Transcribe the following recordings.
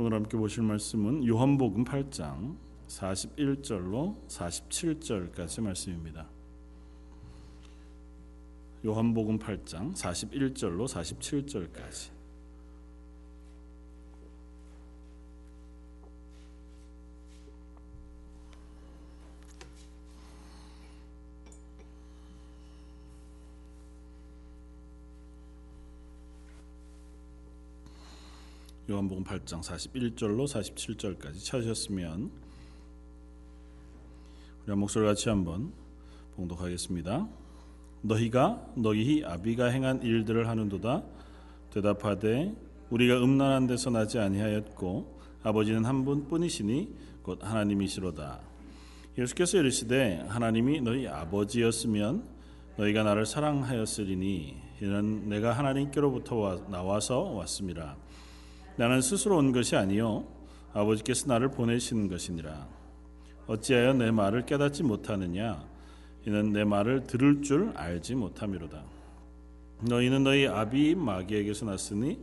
오늘 함께 보실 말씀은 요한복음 8장 41절로 47절까지 말씀입니다. 요한복음 8장 41절로 47절까지 요한복음 8장 41절로 47절까지 찾으셨으면 우리 한 목소리 같이 한번 봉독하겠습니다. 너희가 너희 아비가 행한 일들을 하는도다 대답하되 우리가 음란한 데서 나지 아니하였고 아버지는 한 분뿐이시니 곧 하나님이시로다. 예수께서 이르시되 하나님이 너희 아버지였으면 너희가 나를 사랑하였으리니 이는 내가 하나님께로부터 나와서 왔습니다. 나는 스스로 온 것이 아니요 아버지께서 나를 보내신 것이니라. 어찌하여 내 말을 깨닫지 못하느냐? 이는 내 말을 들을 줄 알지 못함이로다. 너희는 너희 아비 마귀에게서 났으니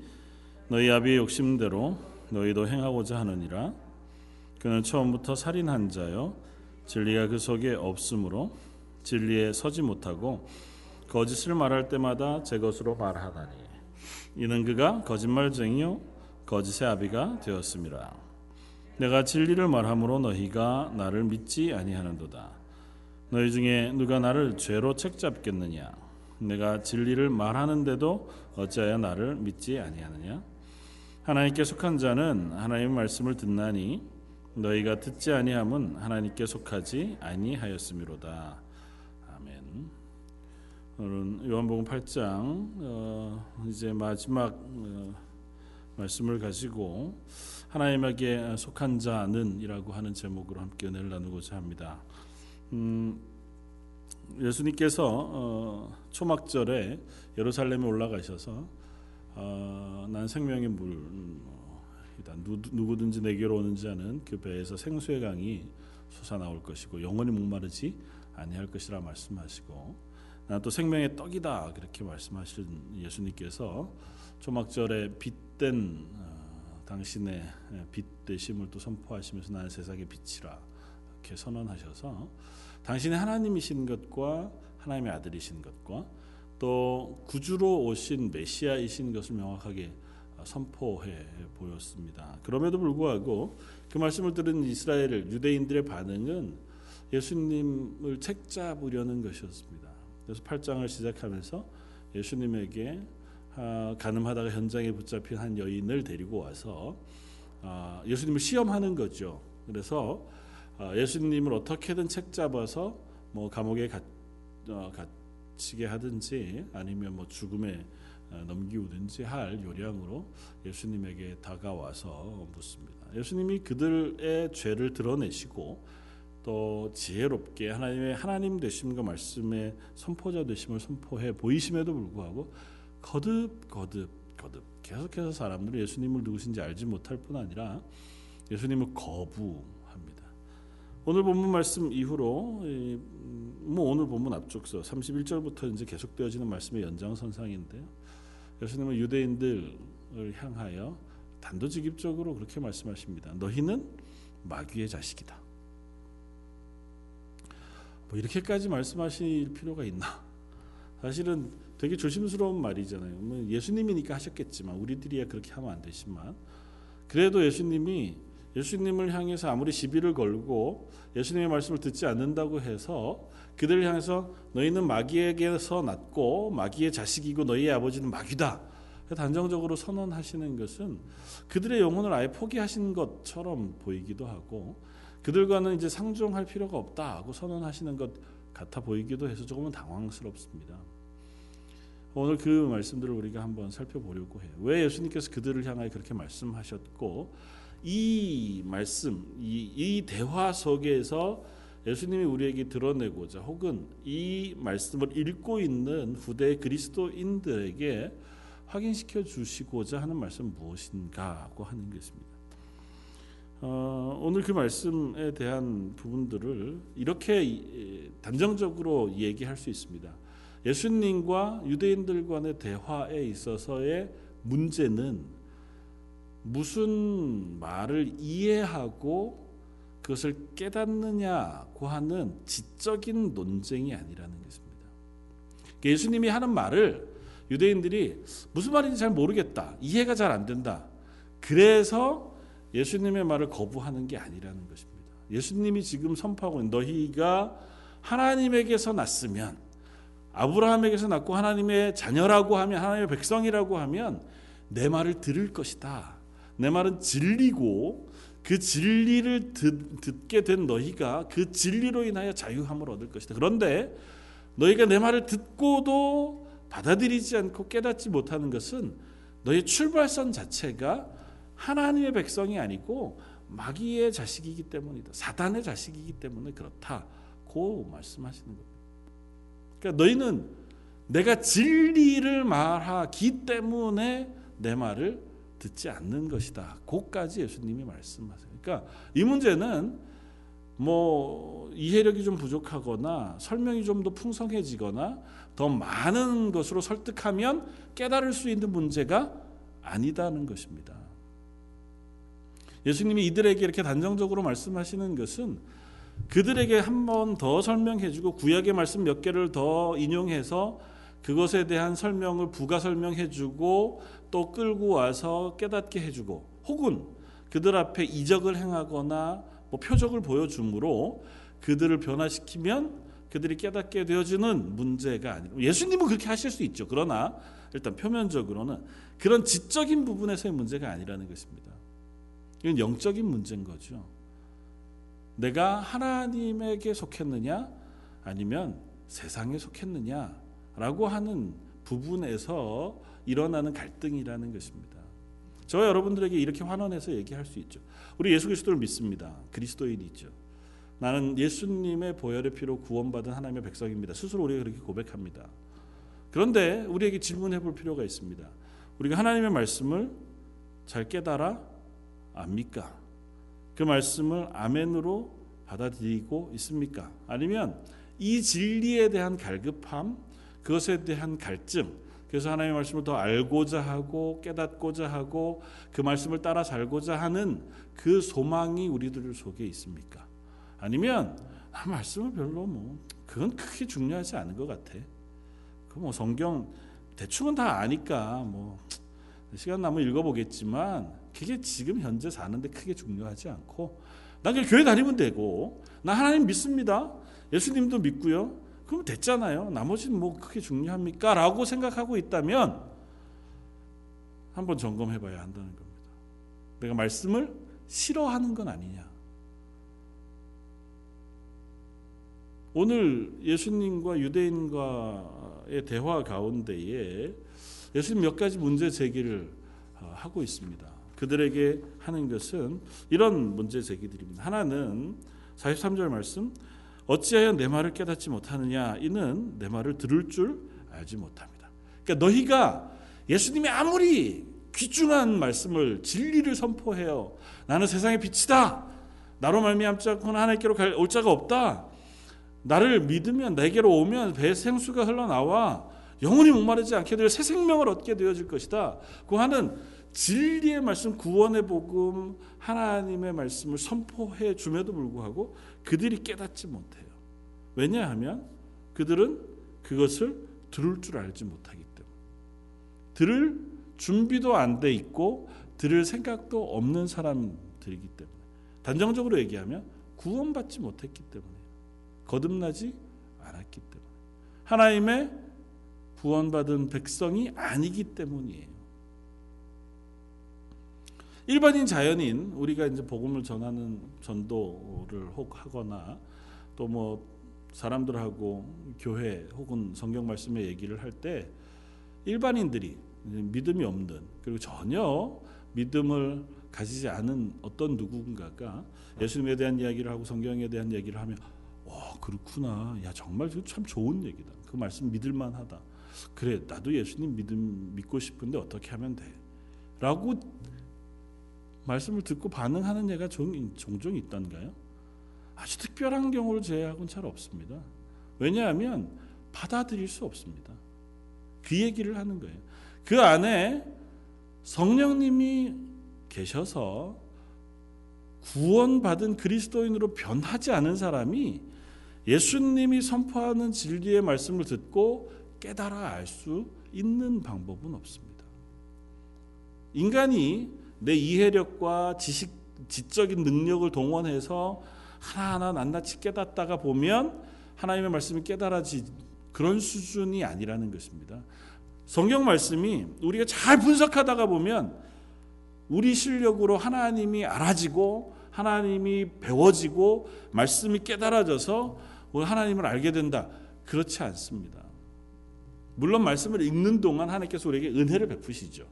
너희 아비의 욕심대로 너희도 행하고자 하느니라. 그는 처음부터 살인한 자요 진리가 그 속에 없으므로 진리에 서지 못하고 거짓을 말할 때마다 제 것으로 말하다니 이는 그가 거짓말쟁이요 거짓의 아비가 되었습니다. 내가 진리를 말함으로 너희가 나를 믿지 아니하는도다. 너희 중에 누가 나를 죄로 책잡겠느냐? 내가 진리를 말하는데도 어찌하여 나를 믿지 아니하느냐? 하나님께 속한 자는 하나님의 말씀을 듣나니 너희가 듣지 아니함은 하나님께 속하지 아니하였음이로다. 아멘. 오늘은 요한복음 8장 어, 이제 마지막 어, 말씀을 가지고 하나님에게 속한 자는이라고 하는 제목으로 함께 은혜를 나누고자 합니다. 음, 예수님께서 어, 초막절에 예루살렘에 올라가셔서 어, 난 생명의 물 어, 누구든지 내게로 오는 자는 그 배에서 생수의 강이 솟아 나올 것이고 영원히 목마르지 아니할 것이라 말씀하시고 난 또 생명의 떡이다 그렇게 말씀하신 예수님께서 초막절에 빛된 어, 당신의 빛 되심을 또 선포하시면서 나는 세상의 빛이라 이렇게 선언하셔서 당신이 하나님이신 것과 하나님의 아들이신 것과 또 구주로 오신 메시아이신 것을 명확하게 선포해 보였습니다. 그럼에도 불구하고 그 말씀을 들은 이스라엘 유대인들의 반응은 예수님을 책잡으려는 것이었습니다. 그래서 8장을 시작하면서 예수님에게 아, 가늠하다가 현장에 붙잡힌 한 여인을 데리고 와서 아, 예수님을 시험하는 거죠. 그래서 아, 예수님을 어떻게든 책 잡아서 뭐 감옥에 어, 갇히게 하든지 아니면 뭐 죽음에 넘기우든지 할 요량으로 예수님에게 다가와서 묻습니다. 예수님이 그들의 죄를 드러내시고 또 지혜롭게 하나님의 하나님 되심과 말씀의 선포자 되심을 선포해 보이심에도 불구하고 거듭 거듭 거듭 계속해서 사람들은 예수님을 누구신지 알지 못할 뿐 아니라 예수님을 거부합니다. 오늘 본문 말씀 이후로 뭐 오늘 본문 앞쪽서 31절부터 이제 계속되어지는 말씀의 연장선상인데요. 예수님은 유대인들을 향하여 단도직입적으로 그렇게 말씀하십니다. 너희는 마귀의 자식이다. 뭐 이렇게까지 말씀하실 필요가 있나? 사실은 되게 조심스러운 말이잖아요. 뭐 예수님이니까 하셨겠지만 우리들이야 그렇게 하면 안 되지만 그래도 예수님이 예수님을 향해서 아무리 시비를 걸고 예수님의 말씀을 듣지 않는다고 해서 그들을 향해서 너희는 마귀에게서 났고 마귀의 자식이고 너희의 아버지는 마귀다. 단정적으로 선언하시는 것은 그들의 영혼을 아예 포기하신 것처럼 보이기도 하고 그들과는 이제 상종할 필요가 없다고 선언하시는 것 같아 보이기도 해서 조금은 당황스럽습니다. 오늘 그 말씀들을 우리가 한번 살펴보려고 해요. 왜 예수님께서 그들을 향하여 그렇게 말씀하셨고 이 말씀, 이, 이 대화 속에서 예수님이 우리에게 드러내고자 혹은 이 말씀을 읽고 있는 후대 그리스도인들에게 확인시켜 주시고자 하는 말씀 무엇인가고 하는 것입니다. 어, 오늘 그 말씀에 대한 부분들을 이렇게 단정적으로 얘기할 수 있습니다. 예수님과 유대인들 간의 대화에 있어서의 문제는 무슨 말을 이해하고 그것을 깨닫느냐고 하는 지적인 논쟁이 아니라는 것입니다. 그러니까 예수님이 하는 말을 유대인들이 무슨 말인지 잘 모르겠다. 이해가 잘 안 된다. 그래서 예수님의 말을 거부하는 게 아니라는 것입니다. 예수님이 지금 선포하고 있는 너희가 하나님에게서 났으면 아브라함에게서 낳고 하나님의 자녀라고 하면 하나님의 백성이라고 하면 내 말을 들을 것이다. 내 말은 진리고 그 진리를 듣, 게된 너희가 그 진리로 인하여 자유함을 얻을 것이다. 그런데 너희가 내 말을 듣고도 받아들이지 않고 깨닫지 못하는 것은 너희 출발선 자체가 하나님의 백성이 아니고 마귀의 자식이기 때문이다. 사단의 자식이기 때문에 그렇다고 말씀하시는 겁니다. 그러니까 너희는 내가 진리를 말하기 때문에 내 말을 듣지 않는 것이다. 고까지 예수님이 말씀하세요. 그러니까 이 문제는 뭐 이해력이 좀 부족하거나 설명이 좀 더 풍성해지거나 더 많은 것으로 설득하면 깨달을 수 있는 문제가 아니다는 것입니다. 예수님이 이들에게 이렇게 단정적으로 말씀하시는 것은 그들에게 한 번 더 설명해주고 구약의 말씀 몇 개를 더 인용해서 그것에 대한 설명을 부가 설명해주고 또 끌고 와서 깨닫게 해주고 혹은 그들 앞에 이적을 행하거나 뭐 표적을 보여줌으로 그들을 변화시키면 그들이 깨닫게 되어지는 문제가 아니고 예수님은 그렇게 하실 수 있죠. 그러나 일단 표면적으로는 그런 지적인 부분에서의 문제가 아니라는 것입니다. 이건 영적인 문제인 거죠. 내가 하나님에게 속했느냐 아니면 세상에 속했느냐라고 하는 부분에서 일어나는 갈등이라는 것입니다. 저 여러분들에게 이렇게 환원해서 얘기할 수 있죠. 우리 예수 그리스도를 믿습니다. 그리스도인이죠. 나는 예수님의 보혈의 피로 구원받은 하나님의 백성입니다. 스스로 우리가 그렇게 고백합니다. 그런데 우리에게 질문해 볼 필요가 있습니다. 우리가 하나님의 말씀을 잘 깨달아 압니까? 그 말씀을 아멘으로 받아들이고 있습니까? 아니면 이 진리에 대한 갈급함, 그것에 대한 갈증, 그래서 하나님의 말씀을 더 알고자 하고 깨닫고자 하고 그 말씀을 따라 살고자 하는 그 소망이 우리들 속에 있습니까? 아니면 아, 말씀은 별로 뭐 그건 크게 중요하지 않은 것 같아. 그 뭐 성경 대충은 다 아니까 뭐 시간 나면 읽어보겠지만 그게 지금 현재 사는데 크게 중요하지 않고 난 그냥 교회 다니면 되고 나 하나님 믿습니다. 예수님도 믿고요. 그럼 됐잖아요. 나머지는 뭐 크게 중요합니까? 라고 생각하고 있다면 한번 점검해 봐야 한다는 겁니다. 내가 말씀을 싫어하는 건 아니냐. 오늘 예수님과 유대인과의 대화 가운데에 예수님 몇 가지 문제 제기를 어, 하고 있습니다. 그들에게 하는 것은 이런 문제 제기들입니다. 하나는 43절 말씀 어찌하여 내 말을 깨닫지 못하느냐 이는 내 말을 들을 줄 알지 못합니다. 그러니까 너희가 예수님이 아무리 귀중한 말씀을 진리를 선포해요. 나는 세상의 빛이다. 나로 말미암지 않고는 하나님께로 올 자가 없다. 나를 믿으면 내게로 오면 배 생수가 흘러나와 영원히 목마르지 않게 될새 생명을 얻게 되어질 것이다. 그 하는 진리의 말씀, 구원의 복음, 하나님의 말씀을 선포해 줌에도 불구하고 그들이 깨닫지 못해요. 왜냐하면 그들은 그것을 들을 줄 알지 못하기 때문에. 들을 준비도 안 돼 있고 들을 생각도 없는 사람들이기 때문에. 단정적으로 얘기하면 구원받지 못했기 때문에. 거듭나지 않았기 때문에. 하나님의 구원받은 백성이 아니기 때문이에요. 일반인 자연인 우리가 이제 복음을 전하는 전도를 혹 하거나 또 뭐 사람들하고 교회 혹은 성경 말씀의 얘기를 할 때 일반인들이 믿음이 없는 그리고 전혀 믿음을 가지지 않은 어떤 누군가가 예수님에 대한 이야기를 하고 성경에 대한 얘기를 하면 와 그렇구나. 야 정말 참 좋은 얘기다. 그 말씀 믿을만하다. 그래 나도 예수님 믿음 믿고 싶은데 어떻게 하면 돼? 라고 말씀을 듣고 반응하는 예가 종종 있던가요? 아주 특별한 경우를 제외하고는 잘 없습니다. 왜냐하면 받아들일 수 없습니다. 그 얘기를 하는 거예요. 그 안에 성령님이 계셔서 구원받은 그리스도인으로 변하지 않은 사람이 예수님이 선포하는 진리의 말씀을 듣고 깨달아 알 수 있는 방법은 없습니다. 인간이 내 이해력과 지식, 지적인 능력을 동원해서 하나하나 낱낱이 깨닫다가 보면 하나님의 말씀이 깨달아지 그런 수준이 아니라는 것입니다. 성경 말씀이 우리가 잘 분석하다가 보면 우리 실력으로 하나님이 알아지고 하나님이 배워지고 말씀이 깨달아져서 하나님을 알게 된다. 그렇지 않습니다. 물론 말씀을 읽는 동안 하나님께서 우리에게 은혜를 베푸시죠.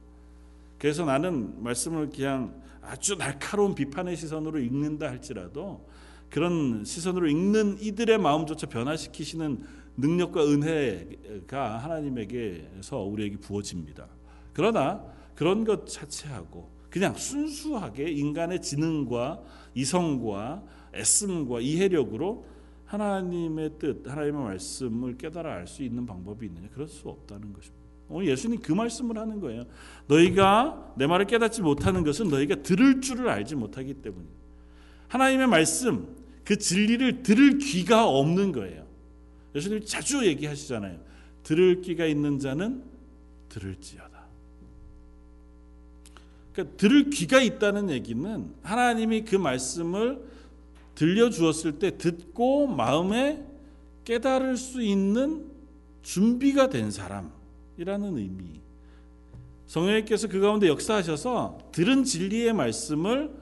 그래서 나는 말씀을 그냥 아주 날카로운 비판의 시선으로 읽는다 할지라도 그런 시선으로 읽는 이들의 마음조차 변화시키시는 능력과 은혜가 하나님에게서 우리에게 부어집니다. 그러나 그런 것 자체하고 그냥 순수하게 인간의 지능과 이성과 애씀과 이해력으로 하나님의 뜻, 하나님의 말씀을 깨달아 알 수 있는 방법이 있느냐? 그럴 수 없다는 것입니다. 오늘 예수님 그 말씀을 하는 거예요. 너희가 내 말을 깨닫지 못하는 것은 너희가 들을 줄을 알지 못하기 때문이다. 하나님의 말씀, 그 진리를 들을 귀가 없는 거예요. 예수님 자주 얘기하시잖아요. 들을 귀가 있는 자는 들을지어다. 그러니까 들을 귀가 있다는 얘기는 하나님이 그 말씀을 들려 주었을 때 듣고 마음에 깨달을 수 있는 준비가 된 사람 이라는 의미. 성령님께서 그 가운데 역사하셔서 들은 진리의 말씀을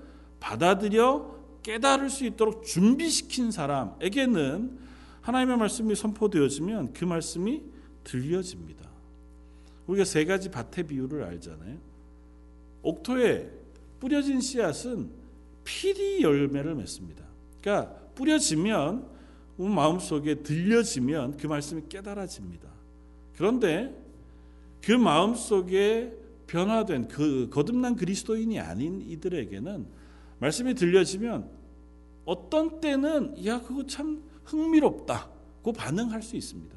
받아들여 깨달을 수 있도록 준비시킨 사람에게는 하나님의 말씀이 선포되어지면 그 말씀이 들려집니다. 우리가 세 가지 밭의 비유를 알잖아요. 옥토에 뿌려진 씨앗은 피리 열매를 맺습니다. 그러니까 뿌려지면 마음속에 들려지면 그 말씀이 깨달아집니다. 그런데 그 마음 속에 변화된 그 거듭난 그리스도인이 아닌 이들에게는 말씀이 들려지면 어떤 때는 야 그거 참 흥미롭다고 반응할 수 있습니다.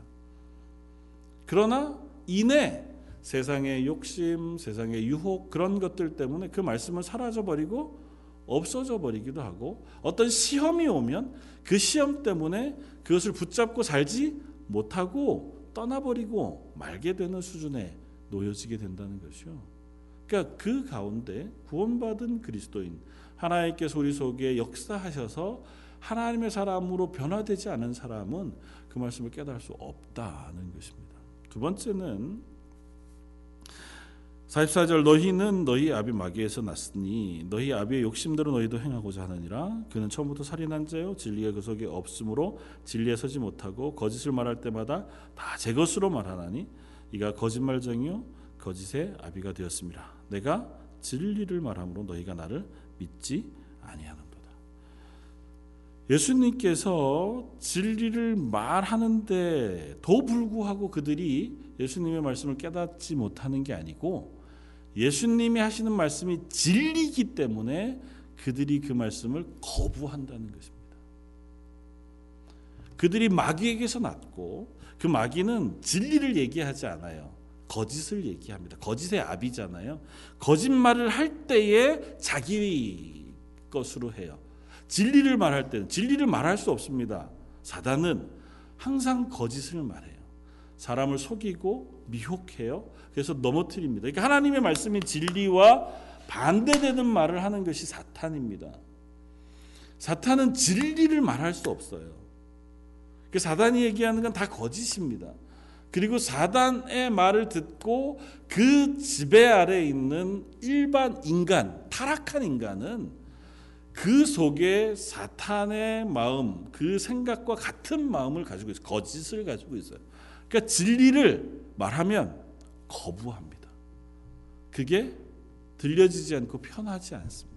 그러나 이내 세상의 욕심, 세상의 유혹 그런 것들 때문에 그 말씀을 사라져 버리고 없어져 버리기도 하고 어떤 시험이 오면 그 시험 때문에 그것을 붙잡고 살지 못하고 떠나버리고 말게 되는 수준에 놓여지게 된다는 것이요. 그러니까 그 가운데 구원받은 그리스도인 하나님께서 우리 속에 역사하셔서 하나님의 사람으로 변화되지 않은 사람은 그 말씀을 깨달을 수 없다는 것입니다. 두 번째는 44절 너희는 너희 아비 마귀에서 났으니 너희 아비의 욕심대로 너희도 행하고자 하느니라. 그는 처음부터 살인한 자요 진리가 그 속에 없으므로 진리에 서지 못하고 거짓을 말할 때마다 다 제 것으로 말하나니 이가 거짓말쟁이요 거짓의 아비가 되었습니다. 내가 진리를 말함으로 너희가 나를 믿지 아니하는도다. 예수님께서 진리를 말하는데 도 불구하고 그들이 예수님의 말씀을 깨닫지 못하는 게 아니고 예수님이 하시는 말씀이 진리기 때문에 그들이 그 말씀을 거부한다는 것입니다. 그들이 마귀에게서 났고 그 마귀는 진리를 얘기하지 않아요. 거짓을 얘기합니다. 거짓의 압이잖아요. 거짓말을 할 때에 자기 것으로 해요. 진리를 말할 때는 진리를 말할 수 없습니다. 사단은 항상 거짓을 말해요. 사람을 속이고 미혹해요. 그래서 넘어뜨립니다. 그러니까 하나님의 말씀이 진리와 반대되는 말을 하는 것이 사탄입니다. 사탄은 진리를 말할 수 없어요. 그 사단이 얘기하는 건 다 거짓입니다. 그리고 사단의 말을 듣고 그 지배 아래 있는 일반 인간, 타락한 인간은 그 속에 사탄의 마음, 그 생각과 같은 마음을 가지고 있어요. 거짓을 가지고 있어요. 그러니까 진리를 말하면 거부합니다. 그게 들려지지 않고 편하지 않습니다.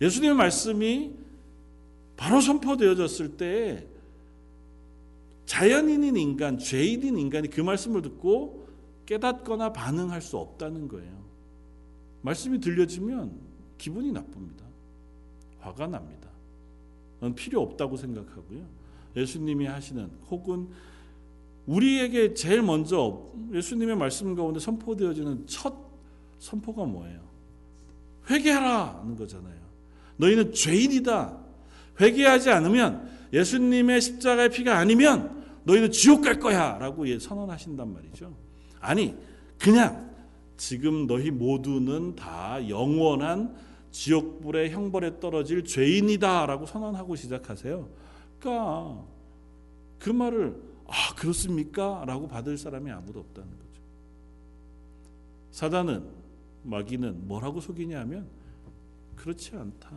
예수님의 말씀이 바로 선포되어졌을 때 자연인인 인간, 죄인인 인간이 그 말씀을 듣고 깨닫거나 반응할 수 없다는 거예요. 말씀이 들려지면 기분이 나쁩니다. 화가 납니다. 필요 없다고 생각하고요. 예수님이 하시는 혹은 우리에게 제일 먼저 예수님의 말씀 가운데 선포되어지는 첫 선포가 뭐예요? 회개하라는 거잖아요. 너희는 죄인이다. 회개하지 않으면 예수님의 십자가의 피가 아니면 너희는 지옥 갈 거야라고 예, 선언하신단 말이죠. 아니 그냥 지금 너희 모두는 다 영원한 지옥불의 형벌에 떨어질 죄인이다라고 선언하고 시작하세요. 그러니까 그 말을 아 그렇습니까? 라고 받을 사람이 아무도 없다는 거죠. 사단은 마귀는 뭐라고 속이냐면 그렇지 않다.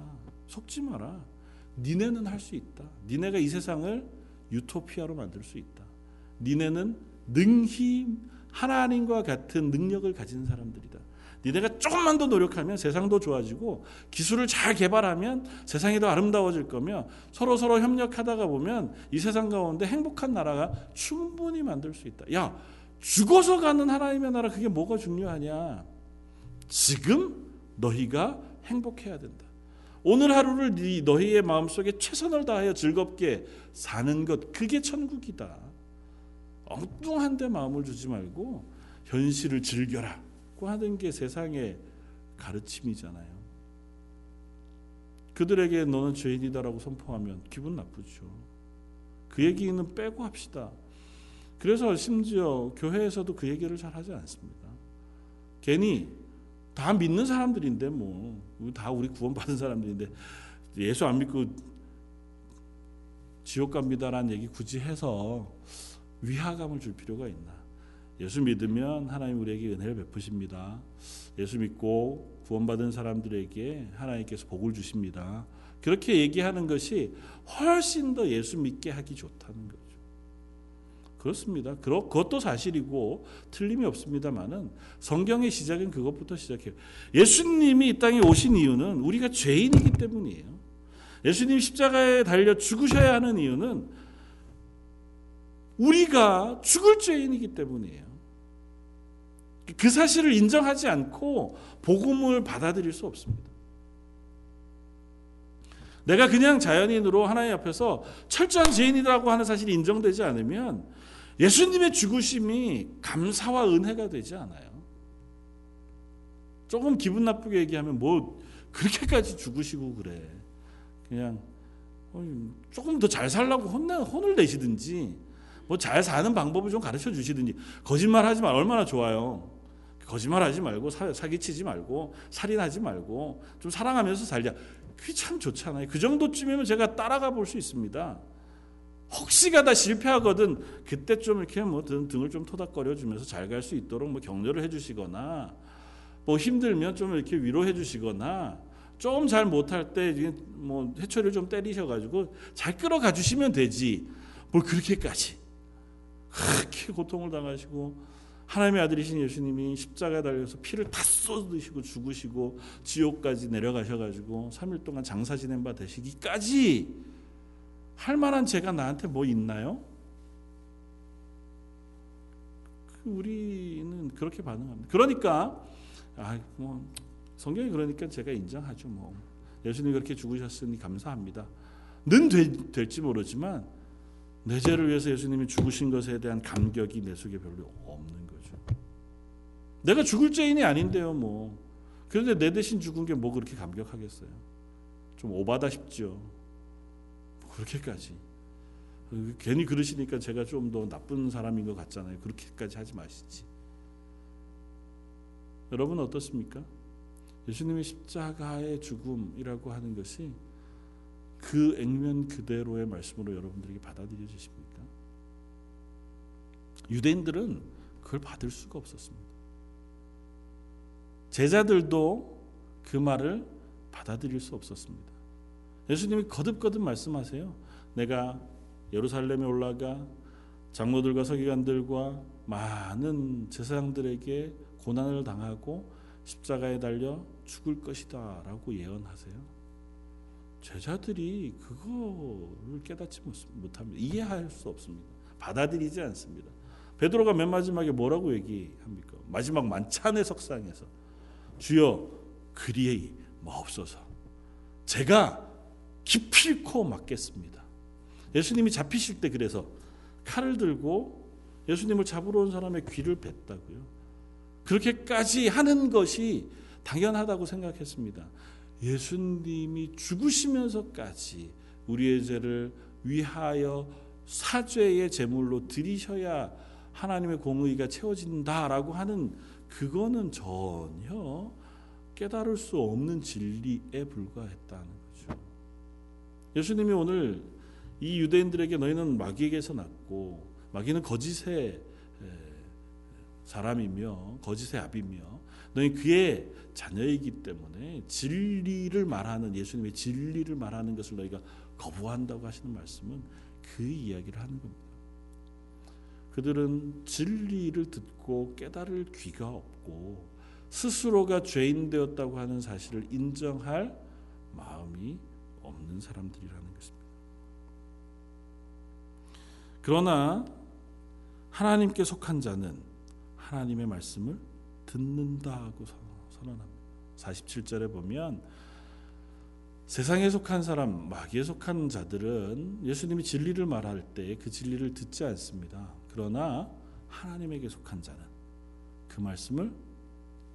속지 마라. 니네는 할 수 있다. 니네가 이 세상을 유토피아로 만들 수 있다. 니네는 능히 하나님과 같은 능력을 가진 사람들이다. 니네가 조금만 더 노력하면 세상도 좋아지고 기술을 잘 개발하면 세상이 더 아름다워질 거며 서로 서로 협력하다가 보면 이 세상 가운데 행복한 나라가 충분히 만들 수 있다. 야, 죽어서 가는 하나님의 나라 그게 뭐가 중요하냐? 지금 너희가 행복해야 된다. 오늘 하루를 너희의 마음속에 최선을 다하여 즐겁게 사는 것 그게 천국이다. 엉뚱한 데 마음을 주지 말고 현실을 즐겨라 고 하는 게 세상의 가르침이잖아요. 그들에게 너는 죄인이다라고 선포하면 기분 나쁘죠. 그 얘기는 빼고 합시다. 그래서 심지어 교회에서도 그 얘기를 잘 하지 않습니다. 괜히 다 믿는 사람들인데 뭐 다 우리 구원받은 사람들인데 예수 안 믿고 지옥 갑니다라는 얘기 굳이 해서 위화감을 줄 필요가 있나? 예수 믿으면 하나님 우리에게 은혜를 베푸십니다. 예수 믿고 구원받은 사람들에게 하나님께서 복을 주십니다. 그렇게 얘기하는 것이 훨씬 더 예수 믿게 하기 좋다는 거죠. 그렇습니다. 그것도 사실이고 틀림이 없습니다만은 성경의 시작은 그것부터 시작해요. 예수님이 이 땅에 오신 이유는 우리가 죄인이기 때문이에요. 예수님 십자가에 달려 죽으셔야 하는 이유는 우리가 죽을 죄인이기 때문이에요. 그 사실을 인정하지 않고 복음을 받아들일 수 없습니다. 내가 그냥 자연인으로 하나님 앞에서 철저한 죄인이라고 하는 사실이 인정되지 않으면 예수님의 죽으심이 감사와 은혜가 되지 않아요. 조금 기분 나쁘게 얘기하면 뭐 그렇게까지 죽으시고 그래. 그냥 조금 더 잘 살라고 혼내, 혼을 내시든지 뭐 잘 사는 방법을 좀 가르쳐 주시든지 거짓말 하지 말 얼마나 좋아요. 거짓말 하지 말고 사, 사기치지 말고 살인하지 말고 좀 사랑하면서 살자. 그게 참 좋잖아요. 그 정도쯤이면 제가 따라가 볼 수 있습니다. 혹시 가 다 실패하거든 그때 좀 이렇게 뭐 등을 좀 토닥거려 주면서 잘 갈 수 있도록 뭐 격려를 해 주시거나 뭐 힘들면 좀 이렇게 위로해 주시거나 좀 잘 못할 때 뭐 해초를 좀 때리셔 가지고 잘 끌어가 주시면 되지 뭘 그렇게까지 그렇게 고통을 당하시고 하나님의 아들이신 예수님이 십자가에 달려서 피를 다 쏟으시고 죽으시고 지옥까지 내려가셔 가지고 3일 동안 장사 지낸 바 되시기까지 할 만한 죄가 나한테 뭐 있나요? 그 우리는 그렇게 반응합니다. 그러니까 아 뭐 성경이 그러니까 제가 인정하죠 뭐 예수님 그렇게 죽으셨으니 감사합니다. 는 되, 될지 모르지만 내 죄를 위해서 예수님이 죽으신 것에 대한 감격이 내 속에 별로 없는. 내가 죽을 죄인이 아닌데요 뭐 그런데 내 대신 죽은 게 뭐 그렇게 감격하겠어요? 좀 오바다 싶죠. 그렇게까지 괜히 그러시니까 제가 좀 더 나쁜 사람인 것 같잖아요. 그렇게까지 하지 마시지. 여러분 어떻습니까? 예수님의 십자가의 죽음이라고 하는 것이 그 액면 그대로의 말씀으로 여러분들에게 받아들여지십니까? 유대인들은 그걸 받을 수가 없었습니다. 제자들도 그 말을 받아들일 수 없었습니다. 예수님이 거듭거듭 말씀하세요. 내가 예루살렘에 올라가 장로들과 서기관들과 많은 제사장들에게 고난을 당하고 십자가에 달려 죽을 것이다라고 예언하세요. 제자들이 그거를 깨닫지 못합니다. 이해할 수 없습니다. 받아들이지 않습니다. 베드로가 맨 마지막에 뭐라고 얘기합니까? 마지막 만찬의 석상에서 주여 그리에 마옵소서. 제가 기필코 맞겠습니다. 예수님이 잡히실 때 그래서 칼을 들고 예수님을 잡으러 온 사람의 귀를 뱉다고요. 그렇게까지 하는 것이 당연하다고 생각했습니다. 예수님이 죽으시면서까지 우리의 죄를 위하여 사죄의 제물로 드리셔야 하나님의 공의가 채워진다라고 하는 그거는 전혀 깨달을 수 없는 진리에 불과했다는 거죠. 예수님이 오늘 이 유대인들에게 너희는 마귀에게서 났고 마귀는 거짓의 사람이며 거짓의 아비며 너희 그의 자녀이기 때문에 진리를 말하는 예수님의 진리를 말하는 것을 너희가 거부한다고 하시는 말씀은 그 이야기를 하는 겁니다. 그들은 진리를 듣고 깨달을 귀가 없고 스스로가 죄인 되었다고 하는 사실을 인정할 마음이 없는 사람들이라는 것입니다. 그러나 하나님께 속한 자는 하나님의 말씀을 듣는다고 선언합니다. 47절에 보면 세상에 속한 사람, 마귀에 속한 자들은 예수님이 진리를 말할 때 그 진리를 듣지 않습니다. 그러나 하나님에게 속한 자는 그 말씀을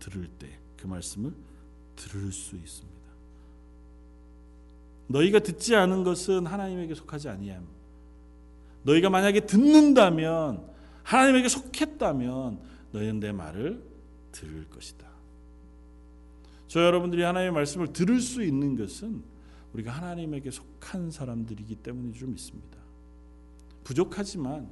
들을 때 그 말씀을 들을 수 있습니다. 너희가 듣지 않은 것은 하나님에게 속하지 아니함. 너희가 만약에 듣는다면 하나님에게 속했다면 너희는 내 말을 들을 것이다. 저 여러분들이 하나님의 말씀을 들을 수 있는 것은 우리가 하나님에게 속한 사람들이기 때문인 줄 믿습니다. 부족하지만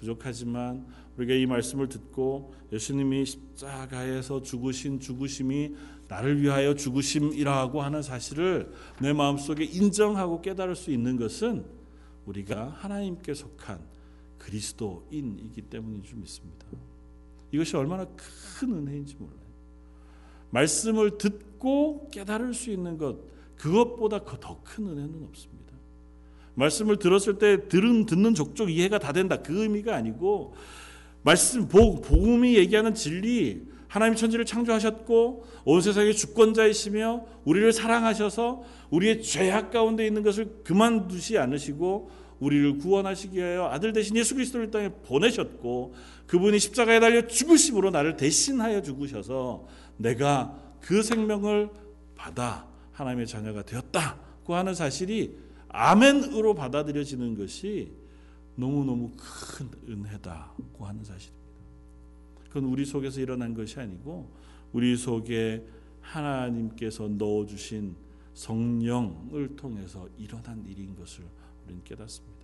부족하지만 우리가 이 말씀을 듣고 예수님이 십자가에서 죽으신 죽으심이 나를 위하여 죽으심이라고 하는 사실을 내 마음속에 인정하고 깨달을 수 있는 것은 우리가 하나님께 속한 그리스도인이기 때문인 줄 믿습니다. 이것이 얼마나 큰 은혜인지 몰라요. 말씀을 듣고 깨달을 수 있는 것 그것보다 더 큰 은혜는 없습니다. 말씀을 들었을 때 들은 듣는 족족 이해가 다 된다. 그 의미가 아니고 말씀 복, 복음이 얘기하는 진리 하나님 천지를 창조하셨고 온 세상의 주권자이시며 우리를 사랑하셔서 우리의 죄악 가운데 있는 것을 그만두지 않으시고 우리를 구원하시기 위하여 아들 대신 예수 그리스도를 땅에 보내셨고 그분이 십자가에 달려 죽으심으로 나를 대신하여 죽으셔서 내가 그 생명을 받아 하나님의 자녀가 되었다고 하는 사실이 아멘으로 받아들여지는 것이 너무너무 큰 은혜다고 하는 사실입니다. 그건 우리 속에서 일어난 것이 아니고 우리 속에 하나님께서 넣어주신 성령을 통해서 일어난 일인 것을 우리는 깨닫습니다.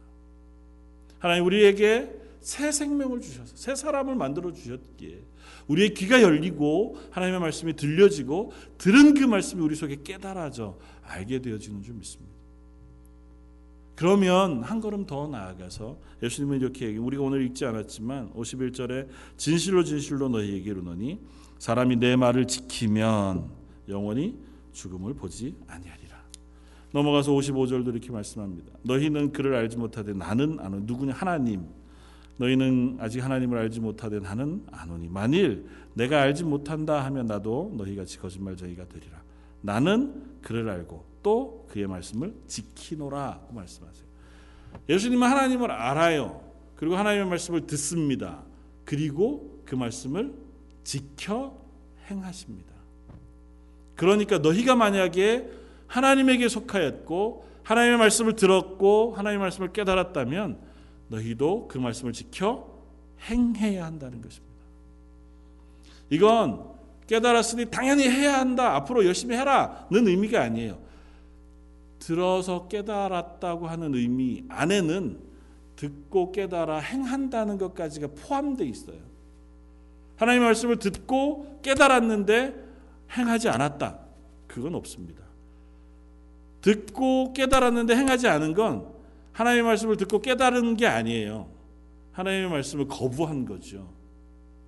하나님 우리에게 새 생명을 주셔서 새 사람을 만들어 주셨기에 우리의 귀가 열리고 하나님의 말씀이 들려지고 들은 그 말씀이 우리 속에 깨달아져 알게 되어지는 줄 믿습니다. 그러면 한 걸음 더 나아가서 예수님은 이렇게 얘기 우리가 오늘 읽지 않았지만 51절에 진실로 진실로 너희에게 이르노니 사람이 내 말을 지키면 영원히 죽음을 보지 아니하리라. 넘어가서 55절도 이렇게 말씀합니다. 너희는 그를 알지 못하되 나는 아노 누구냐 하나님 너희는 아직 하나님을 알지 못하되 나는 아노니 만일 내가 알지 못한다 하면 나도 너희같이 거짓말쟁이가 되리라. 나는 그를 알고 또 그의 말씀을 지키노라고 말씀하세요. 예수님은 하나님을 알아요. 그리고 하나님의 말씀을 듣습니다. 그리고 그 말씀을 지켜 행하십니다. 그러니까 너희가 만약에 하나님에게 속하였고 하나님의 말씀을 들었고 하나님의 말씀을 깨달았다면 너희도 그 말씀을 지켜 행해야 한다는 것입니다. 이건 깨달았으니 당연히 해야 한다. 앞으로 열심히 해라는 의미가 아니에요. 들어서 깨달았다고 하는 의미 안에는 듣고 깨달아 행한다는 것까지가 포함되어 있어요. 하나님의 말씀을 듣고 깨달았는데 행하지 않았다. 그건 없습니다. 듣고 깨달았는데 행하지 않은 건 하나님의 말씀을 듣고 깨달은 게 아니에요. 하나님의 말씀을 거부한 거죠.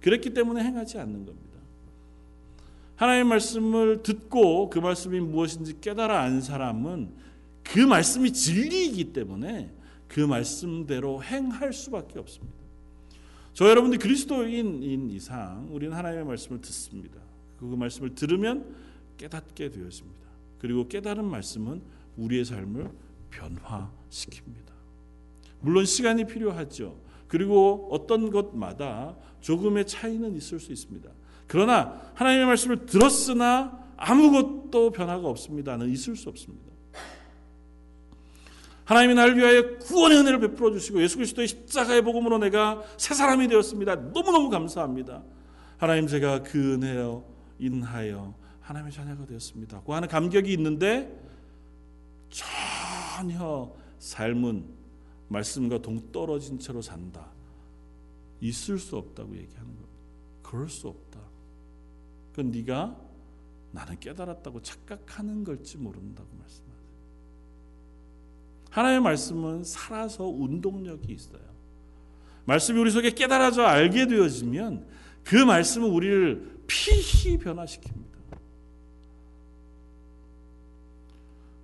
그랬기 때문에 행하지 않는 겁니다. 하나님의 말씀을 듣고 그 말씀이 무엇인지 깨달아 안 사람은 그 말씀이 진리이기 때문에 그 말씀대로 행할 수밖에 없습니다. 저 여러분들 그리스도인인 이상 우리는 하나님의 말씀을 듣습니다. 그 말씀을 들으면 깨닫게 되었습니다. 그리고 깨달은 말씀은 우리의 삶을 변화시킵니다. 물론 시간이 필요하죠. 그리고 어떤 것마다 조금의 차이는 있을 수 있습니다. 그러나 하나님의 말씀을 들었으나 아무것도 변화가 없습니다는 있을 수 없습니다. 하나님이 나를 위하여 구원의 은혜를 베풀어 주시고 예수 그리스도의 십자가의 복음으로 내가 새 사람이 되었습니다. 너무너무 감사합니다. 하나님 제가 그 은혜로 인하여 하나님의 자녀가 되었습니다. 그 하는 감격이 있는데 전혀 삶은 말씀과 동떨어진 채로 산다. 있을 수 없다고 얘기하는 겁니다. 그럴 수 없다. 그 네가 나는 깨달았다고 착각하는 걸지 모른다고 말씀 하나님의 말씀은 살아서 운동력이 있어요. 말씀이 우리 속에 깨달아져 알게 되어지면 그 말씀은 우리를 피히 변화시킵니다.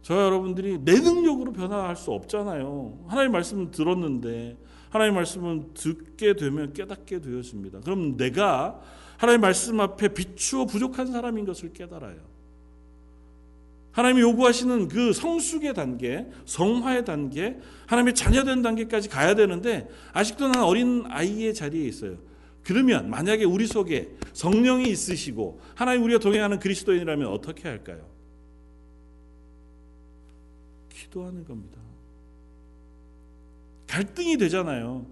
저 여러분들이 내 능력으로 변화할 수 없잖아요. 하나님 말씀을 들었는데 하나님 말씀은 듣게 되면 깨닫게 되어집니다. 그럼 내가 하나님 말씀 앞에 비추어 부족한 사람인 것을 깨달아요. 하나님이 요구하시는 그 성숙의 단계, 성화의 단계, 하나님의 자녀된 단계까지 가야 되는데 아직도 난 어린 아이의 자리에 있어요. 그러면 만약에 우리 속에 성령이 있으시고 하나님 우리가 동행하는 그리스도인이라면 어떻게 할까요? 기도하는 겁니다. 갈등이 되잖아요.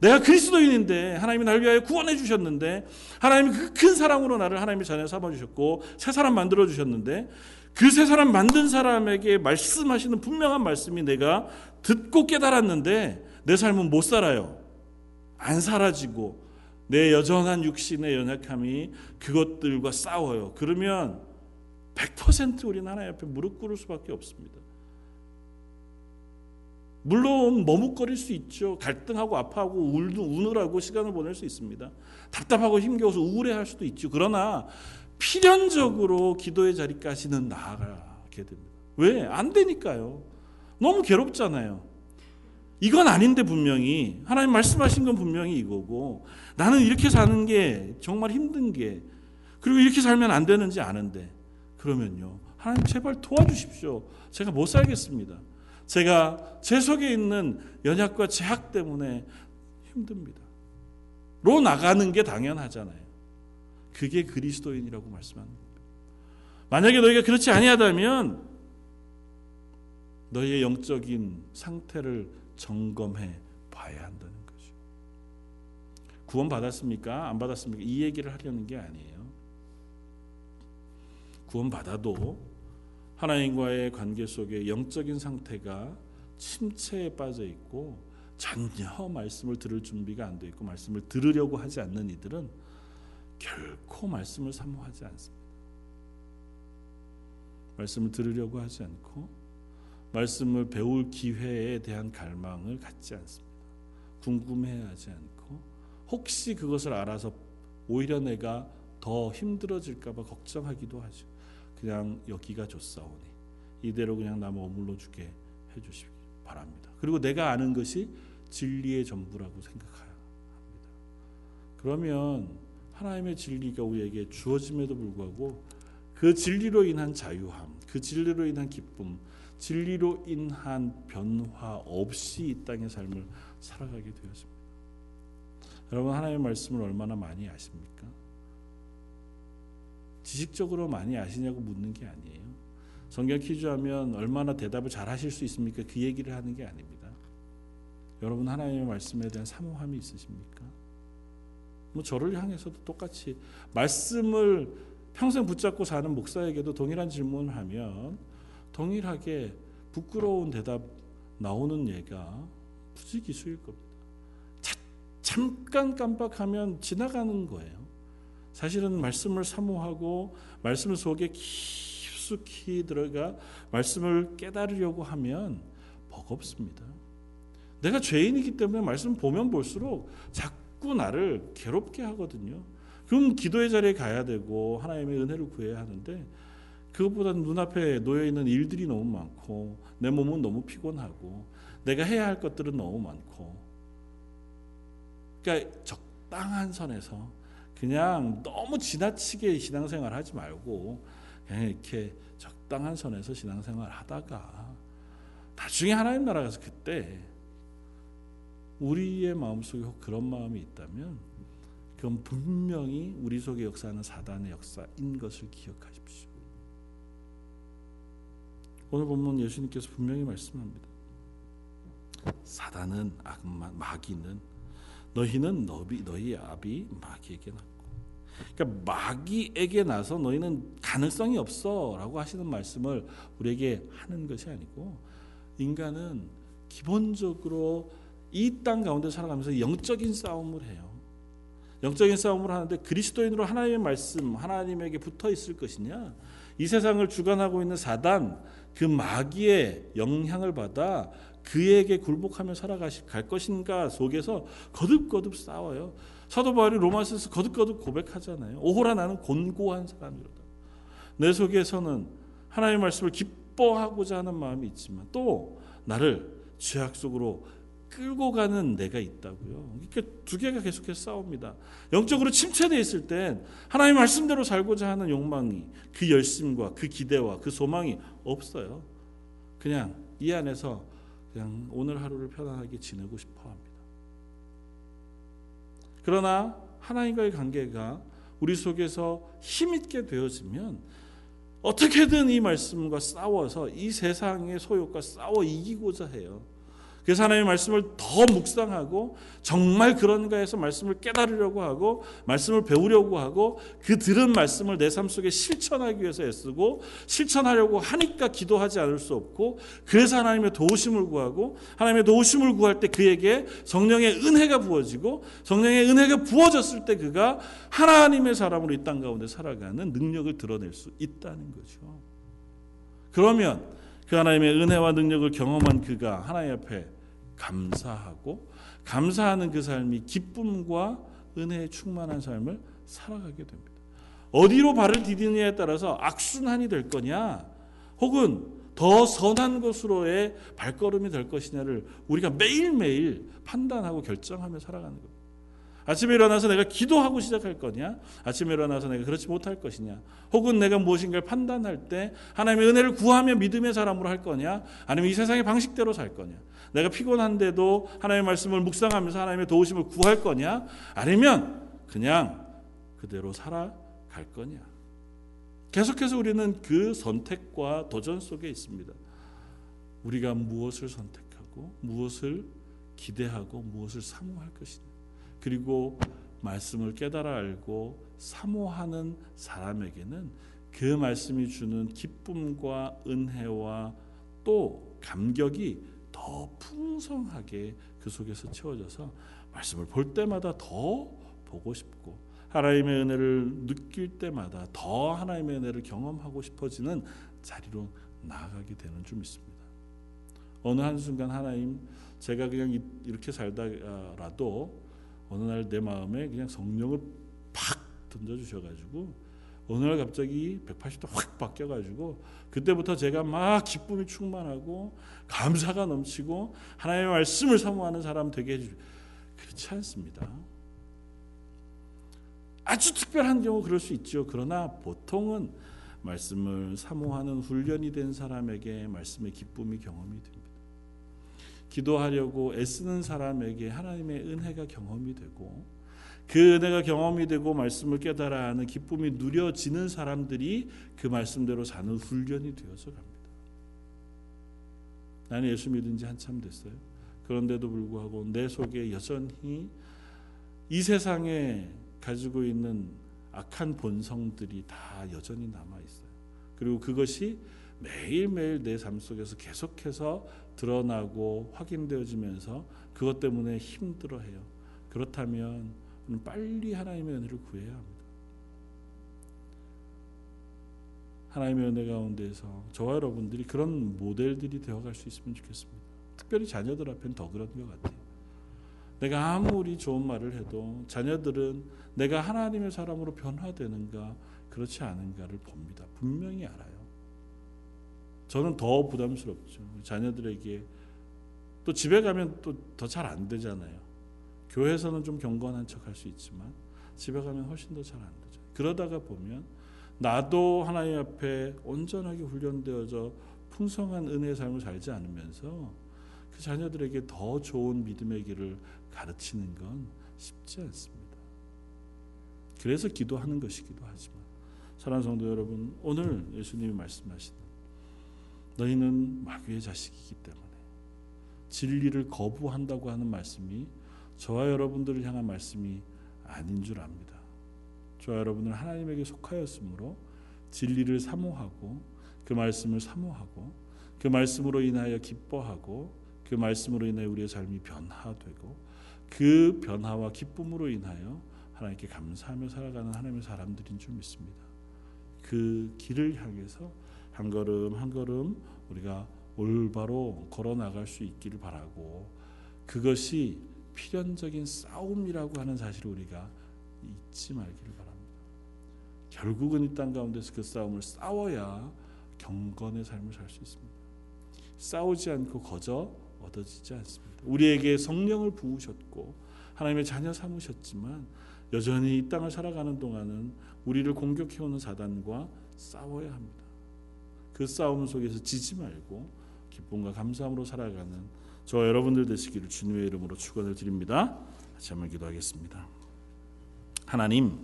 내가 그리스도인인데 하나님이 나를 위하여 구원해 주셨는데 하나님이 그 큰 사랑으로 나를 하나님의 자녀 삼아 주셨고 새 사람 만들어 주셨는데 그새 사람 만든 사람에게 말씀하시는 분명한 말씀이 내가 듣고 깨달았는데 내 삶은 못 살아요. 안 사라지고 내 여전한 육신의 연약함이 그것들과 싸워요. 그러면 100% 우리는 하나님 앞에 무릎 꿇을 수밖에 없습니다. 물론 머뭇거릴 수 있죠. 갈등하고 아파하고 울도 우느라고 시간을 보낼 수 있습니다. 답답하고 힘겨워서 우울해할 수도 있죠. 그러나 필연적으로 기도의 자리까지는 나아가게 됩니다. 왜? 안 되니까요. 너무 괴롭잖아요. 이건 아닌데 분명히 하나님 말씀하신 건 분명히 이거고 나는 이렇게 사는 게 정말 힘든 게 그리고 이렇게 살면 안 되는지 아는데 그러면요 하나님 제발 도와주십시오. 제가 못 살겠습니다. 제가 제 속에 있는 연약과 제약 때문에 힘듭니다. 로 나가는 게 당연하잖아요. 그게 그리스도인이라고 말씀하는 겁니다. 만약에 너희가 그렇지 아니하다면 너희의 영적인 상태를 점검해 봐야 한다는 거죠. 구원 받았습니까? 안 받았습니까? 이 얘기를 하려는 게 아니에요. 구원 받아도 하나님과의 관계 속에 영적인 상태가 침체에 빠져 있고 전혀 말씀을 들을 준비가 안 돼 있고 말씀을 들으려고 하지 않는 이들은 결코 말씀을 사모하지 않습니다. 말씀을 들으려고 하지 않고 말씀을 배울 기회에 대한 갈망을 갖지 않습니다. 궁금해하지 않고 혹시 그것을 알아서 오히려 내가 더 힘들어질까봐 걱정하기도 하죠. 그냥 여기가 좋사오니 이대로 그냥 나 머물러 주게 해주시기 바랍니다. 그리고 내가 아는 것이 진리의 전부라고 생각해야 합니다. 그러면 하나님의 진리가 우리에게 주어짐에도 불구하고 그 진리로 인한 자유함, 그 진리로 인한 기쁨, 진리로 인한 변화 없이 이 땅의 삶을 살아가게 되었습니다. 여러분 하나님의 말씀을 얼마나 많이 아십니까? 지식적으로 많이 아시냐고 묻는 게 아니에요. 성경 퀴즈 하면 얼마나 대답을 잘 하실 수 있습니까? 그 얘기를 하는 게 아닙니다. 여러분 하나님의 말씀에 대한 사모함이 있으십니까? 뭐 저를 향해서도 똑같이 말씀을 평생 붙잡고 사는 목사에게도 동일한 질문을 하면 동일하게 부끄러운 대답 나오는 예가 부지기수일 겁니다. 자, 잠깐 깜빡하면 지나가는 거예요. 사실은 말씀을 사모하고 말씀 속에 깊숙이 들어가 말씀을 깨달으려고 하면 버겁습니다. 내가 죄인이기 때문에 말씀 보면 볼수록 자꾸 나를 괴롭게 하거든요. 그럼 기도의 자리에 가야 되고 하나님의 은혜를 구해야 하는데 그것보다 눈앞에 놓여 있는 일들이 너무 많고 내 몸은 너무 피곤하고 내가 해야 할 것들은 너무 많고 그러니까 적당한 선에서 그냥 너무 지나치게 신앙생활 하지 말고 그냥 이렇게 적당한 선에서 신앙생활 하다가 나중에 하나님 나라 가서 그때 우리의 마음속에 혹 그런 마음이 있다면 그건 분명히 우리 속에 역사하는 사단의 역사인 것을 기억하십시오. 오늘 본문 예수님께서 분명히 말씀합니다. 사단은 악마 마귀는 너희는 너비 너희 아비 마귀에게 낳고 그러니까 마귀에게 나서 너희는 가능성이 없어라고 하시는 말씀을 우리에게 하는 것이 아니고 인간은 기본적으로 이 땅 가운데 살아가면서 영적인 싸움을 해요. 영적인 싸움을 하는데 그리스도인으로 하나님의 말씀, 하나님에게 붙어 있을 것이냐? 이 세상을 주관하고 있는 사단, 그 마귀의 영향을 받아 그에게 굴복하며 살아갈 것인가 속에서 거듭거듭 싸워요. 사도 바울이 로마서에서 거듭거듭 고백하잖아요. 오호라 나는 곤고한 사람이로다. 내 속에서는 하나님의 말씀을 기뻐하고자 하는 마음이 있지만 또 나를 죄악 속으로 끌고 가는 내가 있다고요. 이렇게 두 개가 계속해서 싸웁니다. 영적으로 침체되어 있을 땐 하나님 말씀대로 살고자 하는 욕망이 그 열심과 그 기대와 그 소망이 없어요. 그냥 이 안에서 그냥 오늘 하루를 편안하게 지내고 싶어 합니다. 그러나 하나님과의 관계가 우리 속에서 힘있게 되어지면 어떻게든 이 말씀과 싸워서 이 세상의 소욕과 싸워 이기고자 해요. 그래서 하나님의 말씀을 더 묵상하고 정말 그런가 해서 말씀을 깨달으려고 하고 말씀을 배우려고 하고 그 들은 말씀을 내 삶 속에 실천하기 위해서 애쓰고 실천하려고 하니까 기도하지 않을 수 없고 그래서 하나님의 도우심을 구하고 하나님의 도우심을 구할 때 그에게 성령의 은혜가 부어지고 성령의 은혜가 부어졌을 때 그가 하나님의 사람으로 이 땅 가운데 살아가는 능력을 드러낼 수 있다는 거죠. 그러면 그 하나님의 은혜와 능력을 경험한 그가 하나님 앞에 감사하고 감사하는 그 삶이 기쁨과 은혜에 충만한 삶을 살아가게 됩니다. 어디로 발을 디디느냐에 따라서 악순환이 될 거냐, 혹은 더 선한 것으로의 발걸음이 될 것이냐를 우리가 매일매일 판단하고 결정하며 살아가는 겁니다. 아침에 일어나서 내가 기도하고 시작할 거냐? 아침에 일어나서 내가 그렇지 못할 것이냐? 혹은 내가 무엇인가를 판단할 때 하나님의 은혜를 구하며 믿음의 사람으로 할 거냐? 아니면 이 세상의 방식대로 살 거냐? 내가 피곤한데도 하나님의 말씀을 묵상하면서 하나님의 도우심을 구할 거냐? 아니면 그냥 그대로 살아갈 거냐? 계속해서 우리는 그 선택과 도전 속에 있습니다. 우리가 무엇을 선택하고 무엇을 기대하고 무엇을 사모할 것이냐. 그리고 말씀을 깨달아 알고 사모하는 사람에게는 그 말씀이 주는 기쁨과 은혜와 또 감격이 더 풍성하게 그 속에서 채워져서 말씀을 볼 때마다 더 보고 싶고 하나님의 은혜를 느낄 때마다 더 하나님의 은혜를 경험하고 싶어지는 자리로 나아가게 되는 줄 믿습니다. 어느 한순간 하나님 제가 그냥 이렇게 살다라도 어느 날 내 마음에 그냥 성령을 팍 던져 주셔 가지고 어느 날 갑자기 180도 확 바뀌어 가지고 그때부터 제가 막 기쁨이 충만하고 감사가 넘치고 하나님의 말씀을 사모하는 사람 되게 해주 그렇지 않습니다. 아주 특별한 경우 그럴 수 있죠. 그러나 보통은 말씀을 사모하는 훈련이 된 사람에게 말씀의 기쁨이 경험이 됩니다. 기도하려고 애쓰는 사람에게 하나님의 은혜가 경험이 되고 그 은혜가 경험이 되고 말씀을 깨달아 하는 기쁨이 누려지는 사람들이 그 말씀대로 사는 훈련이 되어서 갑니다. 나는 예수 믿은 지 한참 됐어요. 그런데도 불구하고 내 속에 여전히 이 세상에 가지고 있는 악한 본성들이 다 여전히 남아 있어요. 그리고 그것이 매일매일 내 삶 속에서 계속해서 드러나고 확인되어지면서 그것 때문에 힘들어해요. 그렇다면 빨리 하나님의 은혜를 구해야 합니다. 하나님의 은혜 가운데서 저와 여러분들이 그런 모델들이 되어갈 수 있으면 좋겠습니다. 특별히 자녀들 앞엔 더 그런 것 같아요. 내가 아무리 좋은 말을 해도 자녀들은 내가 하나님의 사람으로 변화되는가 그렇지 않은가를 봅니다. 분명히 알아요. 저는 더 부담스럽죠. 자녀들에게 또 집에 가면 또 더 잘 안 되잖아요. 교회에서는 좀 경건한 척 할 수 있지만 집에 가면 훨씬 더 잘 안 되죠. 그러다가 보면 나도 하나님 앞에 온전하게 훈련되어져 풍성한 은혜의 삶을 살지 않으면서 그 자녀들에게 더 좋은 믿음의 길을 가르치는 건 쉽지 않습니다. 그래서 기도하는 것이기도 하지만 사랑하는 성도 여러분 오늘 예수님이 말씀하시는 너희는 마귀의 자식이기 때문에 진리를 거부한다고 하는 말씀이 저와 여러분들을 향한 말씀이 아닌 줄 압니다. 저와 여러분은 하나님에게 속하였으므로 진리를 사모하고 그 말씀을 사모하고 그 말씀으로 인하여 기뻐하고 그 말씀으로 인하여 우리의 삶이 변화되고 그 변화와 기쁨으로 인하여 하나님께 감사하며 살아가는 하나님의 사람들인 줄 믿습니다. 그 길을 향해서 한 걸음 한 걸음 우리가 올바로 걸어 나갈 수 있기를 바라고 그것이 필연적인 싸움이라고 하는 사실을 우리가 잊지 말기를 바랍니다. 결국은 이 땅 가운데서 그 싸움을 싸워야 경건의 삶을 살 수 있습니다. 싸우지 않고 거저 얻어지지 않습니다. 우리에게 성령을 부으셨고 하나님의 자녀 삼으셨지만 여전히 이 땅을 살아가는 동안은 우리를 공격해오는 사단과 싸워야 합니다. 그 싸움 속에서 지지 말고 기쁨과 감사함으로 살아가는 저와 여러분들 되시기를 주님의 이름으로 축원을 드립니다. 같이 한번 기도하겠습니다. 하나님,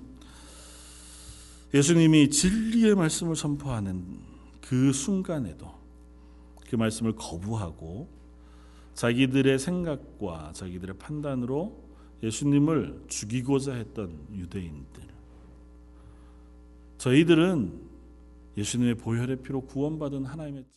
예수님이 진리의 말씀을 선포하는 그 순간에도 그 말씀을 거부하고 자기들의 생각과 자기들의 판단으로 예수님을 죽이고자 했던 유대인들. 저희들은 예수님의 보혈의 피로 구원받은 하나님의